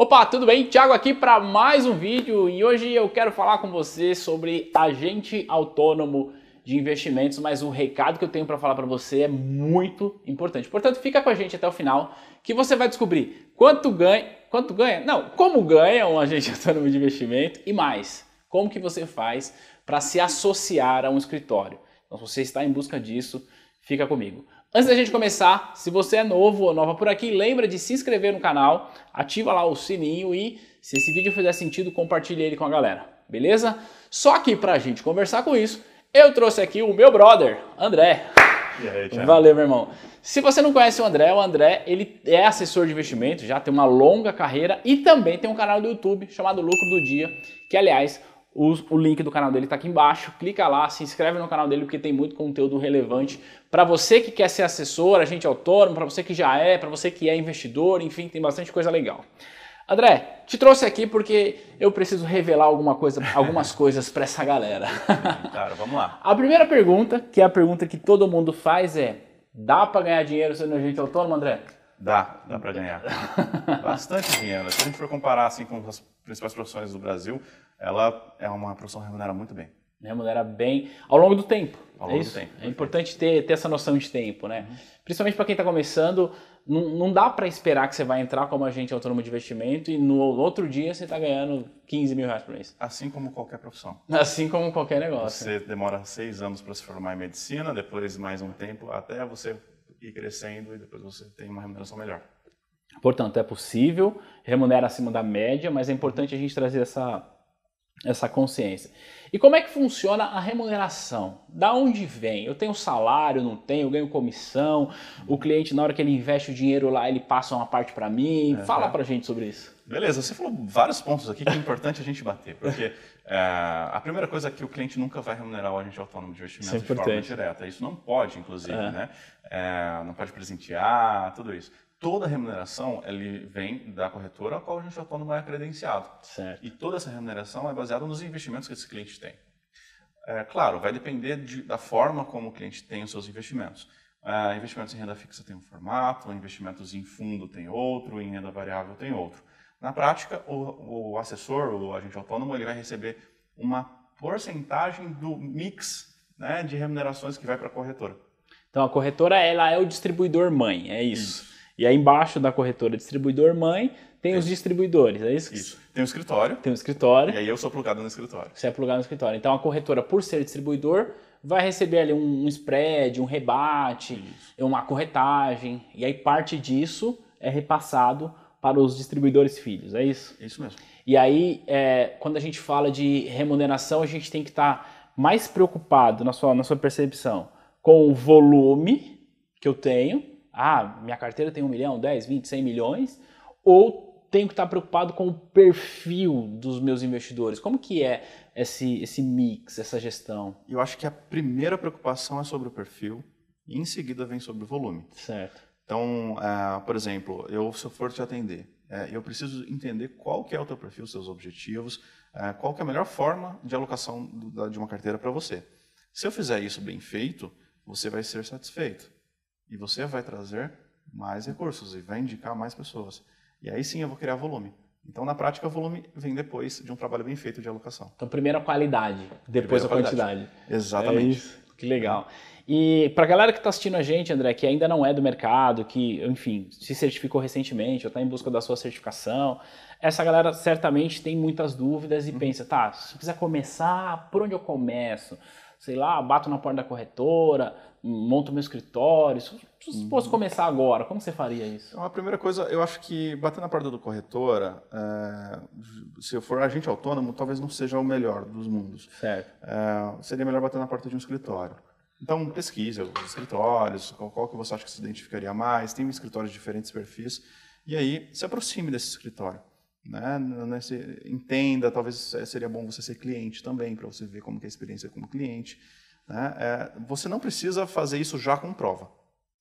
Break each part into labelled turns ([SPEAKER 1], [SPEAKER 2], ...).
[SPEAKER 1] Opa, tudo bem? Thiago aqui para mais um vídeo e hoje eu quero falar com você sobre agente autônomo de investimentos, mas o recado que eu tenho para falar para você é muito importante. Portanto, fica com a gente até o final que você vai descobrir quanto ganha, quanto ganha? Não, como ganha um agente autônomo de investimento e mais, como que você faz para se associar a um escritório. Então, se você está em busca disso, fica comigo. Antes da gente começar, se você é novo ou nova por aqui, lembra de se inscrever no canal, ativa lá o sininho e, se esse vídeo fizer sentido, compartilhe ele com a galera, beleza? Só que pra gente conversar com isso, eu trouxe aqui o meu brother, André.
[SPEAKER 2] E aí?
[SPEAKER 1] Valeu, meu irmão. Se você não conhece o André, o André ele é assessor de investimento, já tem uma longa carreira e também tem um canal do YouTube chamado Lucro do Dia, que aliás o, o link do canal dele está aqui embaixo. Clica lá, se inscreve no canal dele porque tem muito conteúdo relevante para você que quer ser assessor, agente autônomo, para você que já é, para você que é investidor, enfim, tem bastante coisa legal. André, te trouxe aqui porque eu preciso revelar alguma coisa, algumas coisas para essa galera.
[SPEAKER 2] Cara, vamos lá.
[SPEAKER 1] A primeira pergunta, que é a pergunta que todo mundo faz é: dá para ganhar dinheiro sendo agente autônomo, André?
[SPEAKER 2] Dá, dá para ganhar. Bastante dinheiro. Se a gente for comparar assim com as principais profissões do Brasil, ela é uma profissão que remunera muito bem.
[SPEAKER 1] Remunera bem ao longo do tempo.
[SPEAKER 2] Ao
[SPEAKER 1] é
[SPEAKER 2] longo
[SPEAKER 1] isso?
[SPEAKER 2] do tempo,
[SPEAKER 1] É importante ter, ter essa noção de tempo, né? Uhum. Principalmente para quem está começando, não, não dá para esperar que você vai entrar como agente autônomo de investimento e no outro dia você está ganhando 15 mil reais por mês.
[SPEAKER 2] Assim como qualquer profissão.
[SPEAKER 1] Assim como qualquer negócio.
[SPEAKER 2] Você demora seis anos para se formar em medicina, depois mais um tempo até você ir crescendo e depois você tem uma remuneração melhor.
[SPEAKER 1] Portanto, é possível, remunera acima da média, mas é importante a gente trazer essa, essa consciência. E como é que funciona a remuneração? Da onde vem? Eu tenho salário, não tenho, eu ganho comissão, o cliente, na hora que ele investe o dinheiro lá, ele passa uma parte para mim. É, Fala pra gente sobre isso.
[SPEAKER 2] Beleza, você falou vários pontos aqui que é importante a gente bater, porque é, a primeira coisa é que o cliente nunca vai remunerar o agente autônomo de investimento
[SPEAKER 1] é
[SPEAKER 2] de forma direta. Isso não pode, inclusive, é. né? É, não pode presentear, tudo isso toda a remuneração ele vem da corretora a qual o agente autônomo é credenciado.
[SPEAKER 1] Certo.
[SPEAKER 2] E toda essa remuneração é baseada nos investimentos que esse cliente tem. É, claro, vai depender de, da forma como o cliente tem os seus investimentos. É, investimentos em renda fixa tem um formato, investimentos em fundo tem outro, em renda variável tem outro. Na prática, o, o assessor, o agente autônomo, ele vai receber uma porcentagem do mix né, de remunerações que vai para a corretora.
[SPEAKER 1] Então a corretora ela é o distribuidor mãe, é isso. isso. E aí embaixo da corretora distribuidor mãe tem os distribuidores, é isso?
[SPEAKER 2] Isso. Tem o um escritório.
[SPEAKER 1] Tem o um escritório.
[SPEAKER 2] E aí eu sou plugado no escritório.
[SPEAKER 1] Você é plugado no escritório. Então a corretora, por ser distribuidor, vai receber ali um spread, um rebate, isso. uma corretagem. E aí parte disso é repassado para os distribuidores filhos, é isso?
[SPEAKER 2] Isso mesmo.
[SPEAKER 1] E aí, é, quando a gente fala de remuneração, a gente tem que estar tá mais preocupado na sua, na sua percepção com o volume que eu tenho ah, minha carteira tem 1 milhão, 10, 20, 100 milhões, ou tenho que estar preocupado com o perfil dos meus investidores? Como que é esse, esse mix, essa gestão?
[SPEAKER 2] Eu acho que a primeira preocupação é sobre o perfil e em seguida vem sobre o volume.
[SPEAKER 1] Certo.
[SPEAKER 2] Então, uh, por exemplo, eu se eu for te atender, uh, eu preciso entender qual que é o teu perfil, seus objetivos, uh, qual que é a melhor forma de alocação do, de uma carteira para você. Se eu fizer isso bem feito, você vai ser satisfeito. E você vai trazer mais recursos e vai indicar mais pessoas. E aí sim eu vou criar volume. Então, na prática, o volume vem depois de um trabalho bem feito de alocação.
[SPEAKER 1] Então, primeiro a qualidade, depois a, a quantidade.
[SPEAKER 2] Exatamente. É.
[SPEAKER 1] Que legal. E para a galera que está assistindo a gente, André, que ainda não é do mercado, que, enfim, se certificou recentemente ou está em busca da sua certificação, essa galera certamente tem muitas dúvidas e uhum. pensa, tá, se quiser começar, por onde eu começo? Sei lá, bato na porta da corretora, monto meu escritório. Se uhum. fosse começar agora, como você faria isso?
[SPEAKER 2] Então, a primeira coisa, eu acho que bater na porta da corretora, é, se eu for agente autônomo, talvez não seja o melhor dos mundos.
[SPEAKER 1] Certo.
[SPEAKER 2] É, seria melhor bater na porta de um escritório. Então, pesquise os escritórios, qual, qual que você acha que se identificaria mais, tem escritórios de diferentes perfis, e aí se aproxime desse escritório. Né? Nesse, entenda, talvez seria bom você ser cliente também, para você ver como é a experiência como cliente. Né? É, você não precisa fazer isso já com prova,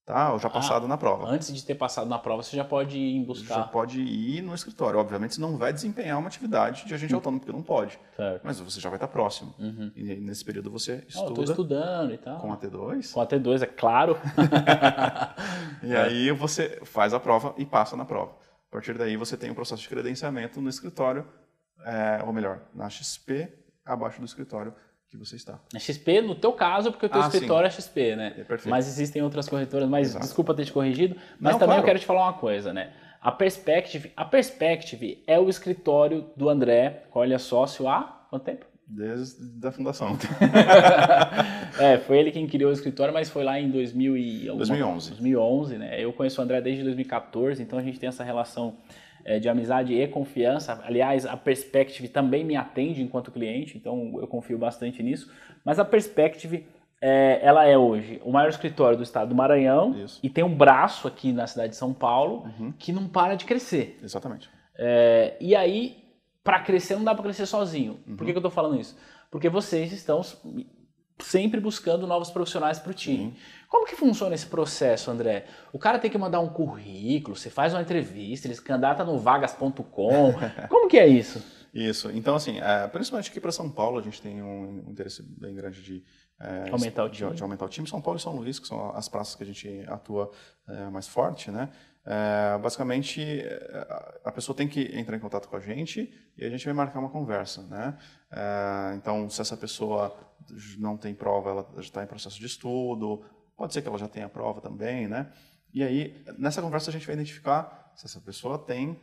[SPEAKER 2] tá? ou já ah, passado ah, na prova.
[SPEAKER 1] Antes de ter passado na prova, você já pode ir buscar.
[SPEAKER 2] Já pode ir no escritório. Obviamente, você não vai desempenhar uma atividade de agente uhum. autônomo, porque não pode.
[SPEAKER 1] Certo.
[SPEAKER 2] Mas você já vai estar próximo.
[SPEAKER 1] Uhum.
[SPEAKER 2] E nesse período você estuda.
[SPEAKER 1] Oh, Estou estudando e tal.
[SPEAKER 2] Com a T2.
[SPEAKER 1] Com a T2, é claro.
[SPEAKER 2] e é. aí você faz a prova e passa na prova. A partir daí você tem um processo de credenciamento no escritório, é, ou melhor, na XP, abaixo do escritório que você está.
[SPEAKER 1] Na XP, no teu caso, porque o teu ah, escritório sim. é XP, né? É perfeito. Mas existem outras corretoras, mas Exato. desculpa ter te corrigido, mas Não, também claro. eu quero te falar uma coisa, né? A Perspective, a Perspective é o escritório do André, olha é sócio há quanto tempo?
[SPEAKER 2] Desde a fundação.
[SPEAKER 1] é, foi ele quem criou o escritório, mas foi lá em 2000 e
[SPEAKER 2] 2011.
[SPEAKER 1] 2011, né? Eu conheço o André desde 2014, então a gente tem essa relação é, de amizade e confiança. Aliás, a Perspective também me atende enquanto cliente, então eu confio bastante nisso. Mas a Perspective, é, ela é hoje o maior escritório do estado do Maranhão Isso. e tem um braço aqui na cidade de São Paulo uhum. que não para de crescer.
[SPEAKER 2] Exatamente.
[SPEAKER 1] É, e aí, para crescer, não dá para crescer sozinho. Uhum. Por que, que eu estou falando isso? Porque vocês estão sempre buscando novos profissionais para o time. Uhum. Como que funciona esse processo, André? O cara tem que mandar um currículo, você faz uma entrevista, ele se candidata no vagas.com. Como que é isso?
[SPEAKER 2] Isso. Então, assim, é, principalmente aqui para São Paulo, a gente tem um interesse bem grande de,
[SPEAKER 1] é, aumentar o time.
[SPEAKER 2] De, de, aumentar o time. São Paulo e São Luís, que são as praças que a gente atua é, mais forte, né? É, basicamente, é, a pessoa tem que entrar em contato com a gente e a gente vai marcar uma conversa, né? É, então, se essa pessoa não tem prova, ela está em processo de estudo, pode ser que ela já tenha prova também, né? E aí, nessa conversa, a gente vai identificar se essa pessoa tem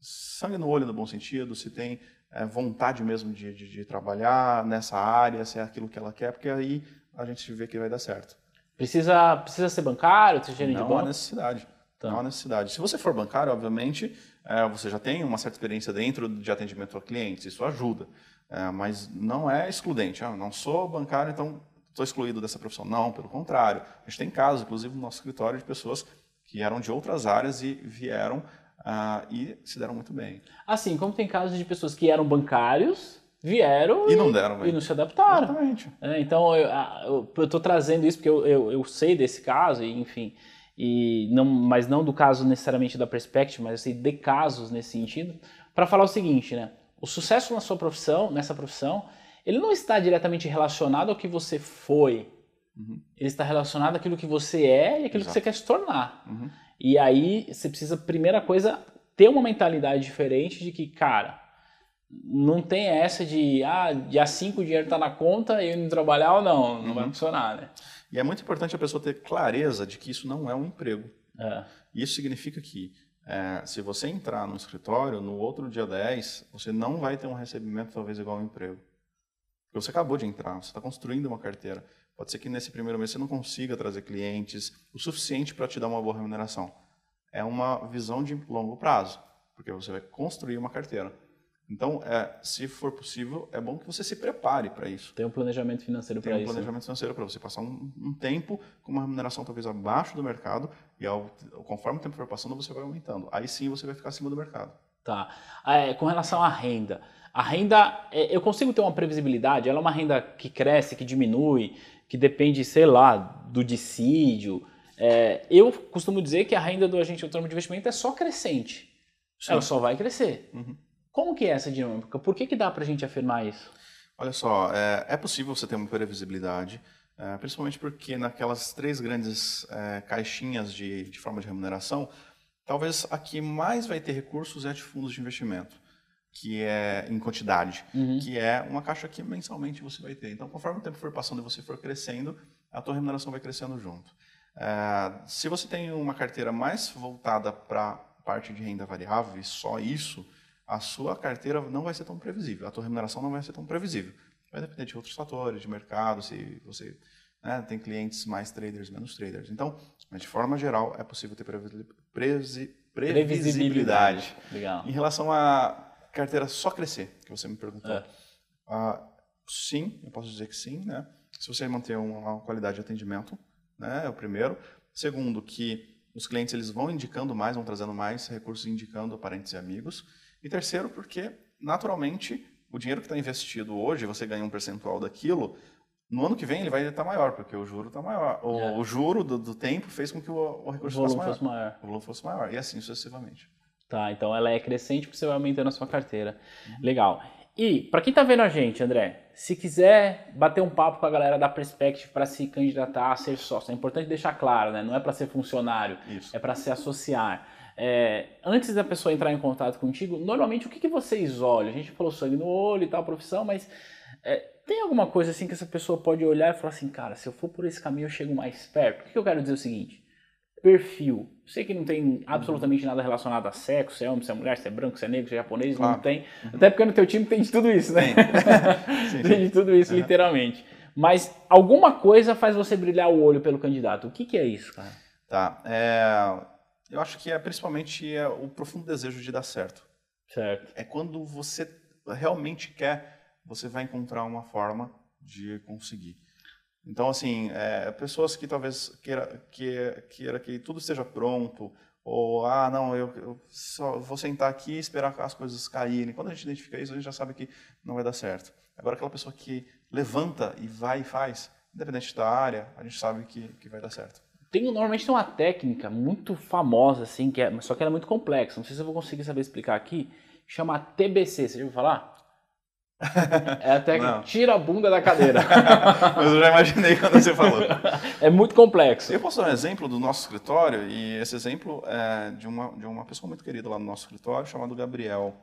[SPEAKER 2] sangue no olho, no bom sentido, se tem é, vontade mesmo de, de, de, trabalhar nessa área, se é aquilo que ela quer, porque aí a gente vê que vai dar certo.
[SPEAKER 1] Precisa, precisa ser bancário, ser gerente
[SPEAKER 2] não
[SPEAKER 1] de banco?
[SPEAKER 2] Não há necessidade. Tá. Não há necessidade. Se você for bancário, obviamente, é, você já tem uma certa experiência dentro de atendimento a clientes, isso ajuda. É, mas não é excludente. Ah, não sou bancário, então estou excluído dessa profissão. Não, pelo contrário. A gente tem casos, inclusive no nosso escritório, de pessoas que eram de outras áreas e vieram ah, e se deram muito bem.
[SPEAKER 1] Assim, como tem casos de pessoas que eram bancários, vieram
[SPEAKER 2] e, e não deram bem.
[SPEAKER 1] e não se adaptaram.
[SPEAKER 2] Exatamente.
[SPEAKER 1] É, então, eu estou trazendo isso porque eu, eu, eu sei desse caso, e enfim e não, mas não do caso necessariamente da Perspective, mas assim, de casos nesse sentido, para falar o seguinte, né? O sucesso na sua profissão, nessa profissão, ele não está diretamente relacionado ao que você foi. Uhum. Ele está relacionado àquilo que você é e aquilo Exato. que você quer se tornar. Uhum. E aí você precisa, primeira coisa, ter uma mentalidade diferente de que, cara, não tem essa de, ah, dia 5 o dinheiro está na conta e eu não trabalhar ou não. Não uhum. vai funcionar, né?
[SPEAKER 2] E é muito importante a pessoa ter clareza de que isso não é um emprego. É. Isso significa que é, se você entrar no escritório, no outro dia 10, você não vai ter um recebimento talvez igual ao emprego. Porque você acabou de entrar, você está construindo uma carteira. Pode ser que nesse primeiro mês você não consiga trazer clientes o suficiente para te dar uma boa remuneração. É uma visão de longo prazo, porque você vai construir uma carteira. Então, é, se for possível, é bom que você se prepare para isso.
[SPEAKER 1] Tem um planejamento financeiro para isso.
[SPEAKER 2] Tem um planejamento financeiro para você passar um, um, tempo com uma remuneração talvez abaixo do mercado e ao, conforme o tempo for passando, você vai aumentando. Aí sim você vai ficar acima do mercado.
[SPEAKER 1] Tá. É, com relação à renda, a renda, é, eu consigo ter uma previsibilidade? Ela é uma renda que cresce, que diminui, que depende, sei lá, do dissídio. É, eu costumo dizer que a renda do agente autônomo de investimento é só crescente. Sim. Ela só vai crescer. Uhum. Como que é essa dinâmica? Por que, que dá para a gente afirmar isso?
[SPEAKER 2] Olha só, é, é possível você ter uma previsibilidade, é, principalmente porque naquelas três grandes é, caixinhas de, de forma de remuneração, talvez a que mais vai ter recursos é de fundos de investimento, que é em quantidade, uhum. que é uma caixa que mensalmente você vai ter. Então, conforme o tempo for passando e você for crescendo, a tua remuneração vai crescendo junto. É, se você tem uma carteira mais voltada para parte de renda variável e só isso, a sua carteira não vai ser tão previsível, a tua remuneração não vai ser tão previsível. Vai depender de outros fatores, de mercado, se você né, tem clientes mais traders, menos traders. Então, de forma geral, é possível ter previsibilidade. previsibilidade.
[SPEAKER 1] Legal.
[SPEAKER 2] Em relação à carteira só crescer, que você me perguntou. É. Sim, eu posso dizer que sim. Né? Se você manter uma qualidade de atendimento, né, é o primeiro. Segundo, que os clientes eles vão indicando mais, vão trazendo mais recursos, indicando parentes e amigos. E terceiro, porque, naturalmente, o dinheiro que está investido hoje, você ganha um percentual daquilo, no ano que vem ele vai estar maior, porque o juro está maior. O, é. o juro do, do, tempo fez com que o, o recurso o fosse, maior. fosse maior. O volume fosse maior. E assim sucessivamente.
[SPEAKER 1] Tá, então ela é crescente porque você vai aumentando a sua carteira. Uhum. Legal. E, para quem está vendo a gente, André, se quiser bater um papo com a galera da Perspective para se candidatar a ser sócio, é importante deixar claro, né? Não é para ser funcionário, Isso. é para se associar. É, antes da pessoa entrar em contato contigo, normalmente o que, que vocês olham? A gente falou sangue no olho e tal, profissão, mas é, tem alguma coisa assim que essa pessoa pode olhar e falar assim, cara, se eu for por esse caminho eu chego mais perto? O que, que eu quero dizer é o seguinte? Perfil. Sei que não tem absolutamente nada relacionado a sexo, se é homem, se é mulher, se é branco, se é negro, se é japonês, claro. não tem. Uhum. Até porque no teu time tem de tudo isso, né? Tem, tem de tudo isso, uhum. literalmente. Mas alguma coisa faz você brilhar o olho pelo candidato. O que, que é isso, cara?
[SPEAKER 2] Tá. É, eu acho que é principalmente é o profundo desejo de dar certo.
[SPEAKER 1] Certo.
[SPEAKER 2] É quando você realmente quer, você vai encontrar uma forma de conseguir. Então, assim, é, pessoas que talvez queira, queira, queira que tudo esteja pronto, ou, ah, não, eu, eu, só vou sentar aqui e esperar as coisas caírem. Quando a gente identifica isso, a gente já sabe que não vai dar certo. Agora, aquela pessoa que levanta e vai e faz, independente da área, a gente sabe que, que vai dar certo.
[SPEAKER 1] Tem, normalmente tem uma técnica muito famosa, assim, que é, só que ela é muito complexa. Não sei se eu vou conseguir saber explicar aqui. Chama TBC. Você já ouviu falar? É até que tira a bunda da cadeira.
[SPEAKER 2] Mas eu já imaginei quando você falou.
[SPEAKER 1] É muito complexo.
[SPEAKER 2] Eu posso dar um exemplo do nosso escritório, e esse exemplo é de uma, de uma pessoa muito querida lá no nosso escritório, chamado Gabriel.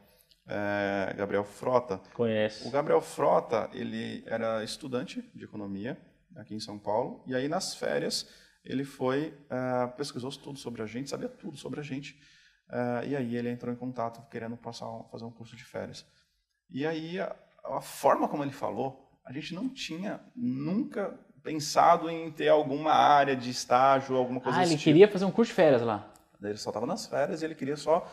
[SPEAKER 2] É, Gabriel Frota.
[SPEAKER 1] Conhece.
[SPEAKER 2] O Gabriel Frota, ele era estudante de economia aqui em São Paulo, e aí nas férias ele foi, é, pesquisou tudo sobre a gente, sabia tudo sobre a gente, é, e aí ele entrou em contato querendo passar, fazer um curso de férias. E aí a forma como ele falou, a gente não tinha nunca pensado em ter alguma área de estágio, alguma coisa
[SPEAKER 1] Ah, ele
[SPEAKER 2] tipo.
[SPEAKER 1] queria fazer um curso de férias lá.
[SPEAKER 2] Ele só estava nas férias e ele queria só.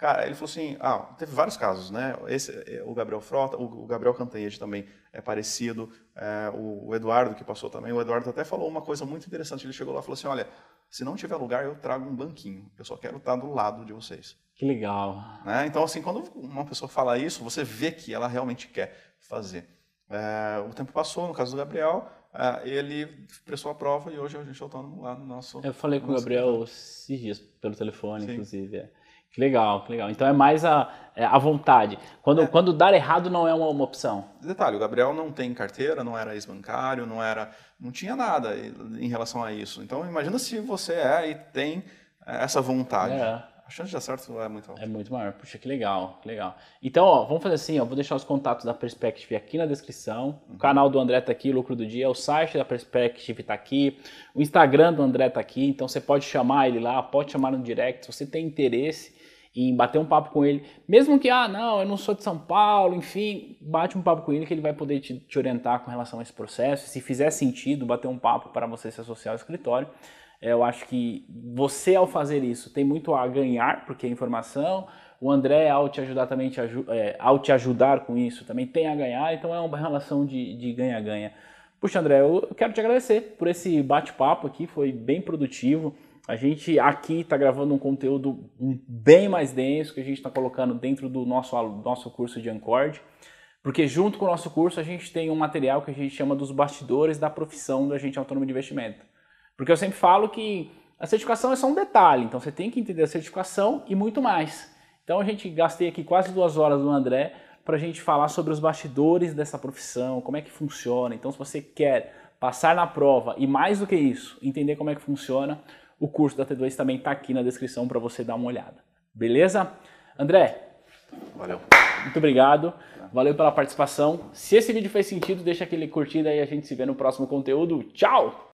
[SPEAKER 2] Cara, ele falou assim: ah, teve vários casos, né? Esse, o Gabriel Frota, o, Gabriel Cantanhede também é parecido, é, o, Eduardo que passou também. O Eduardo até falou uma coisa muito interessante. Ele chegou lá e falou assim: olha, se não tiver lugar, eu trago um banquinho. Eu só quero estar do lado de vocês.
[SPEAKER 1] Que legal.
[SPEAKER 2] Né? Então, assim, quando uma pessoa fala isso, você vê que ela realmente quer fazer. É, o tempo passou, no caso do Gabriel, é, ele prestou a prova e hoje a gente está lá no nosso.
[SPEAKER 1] Eu falei com o Gabriel esses dias pelo telefone, Sim. inclusive. É. Que legal, que legal. Então é mais a, é, a vontade. Quando, é. quando dar errado não é uma, uma, opção.
[SPEAKER 2] Detalhe, o Gabriel não tem carteira, não era ex-bancário, não era. não tinha nada em relação a isso. Então imagina se você é e tem essa vontade. É. A chance de dar certo é muito alta.
[SPEAKER 1] É muito maior. Puxa, que legal, que legal. Então, ó, vamos fazer assim, ó, vou deixar os contatos da Perspective aqui na descrição. Uhum. O canal do André tá aqui, Lucro do Dia, o site da Perspective tá aqui, o Instagram do André tá aqui, então você pode chamar ele lá, pode chamar no direct, se você tem interesse em bater um papo com ele, mesmo que, ah, não, eu não sou de São Paulo, enfim, bate um papo com ele que ele vai poder te, te orientar com relação a esse processo. Se fizer sentido, bater um papo para você se associar ao escritório. Eu acho que você, ao fazer isso, tem muito a ganhar, porque é informação. O André, ao te ajudar também, te, é, ao te ajudar com isso, também tem a ganhar. Então é uma relação de ganha-ganha. Puxa, André, eu quero te agradecer por esse bate-papo aqui, foi bem produtivo. A gente aqui está gravando um conteúdo bem mais denso que a gente está colocando dentro do nosso, nosso curso de Ancord, porque junto com o nosso curso a gente tem um material que a gente chama dos bastidores da profissão do agente autônomo de investimento. Porque eu sempre falo que a certificação é só um detalhe, então você tem que entender a certificação e muito mais. Então a gente gastei aqui quase duas horas do André para a gente falar sobre os bastidores dessa profissão, como é que funciona. Então se você quer passar na prova e mais do que isso, entender como é que funciona, o curso da T2 também está aqui na descrição para você dar uma olhada. Beleza? André,
[SPEAKER 2] Valeu.
[SPEAKER 1] Muito obrigado. Valeu pela participação. Se esse vídeo fez sentido, deixa aquele curtida e a gente se vê no próximo conteúdo. Tchau!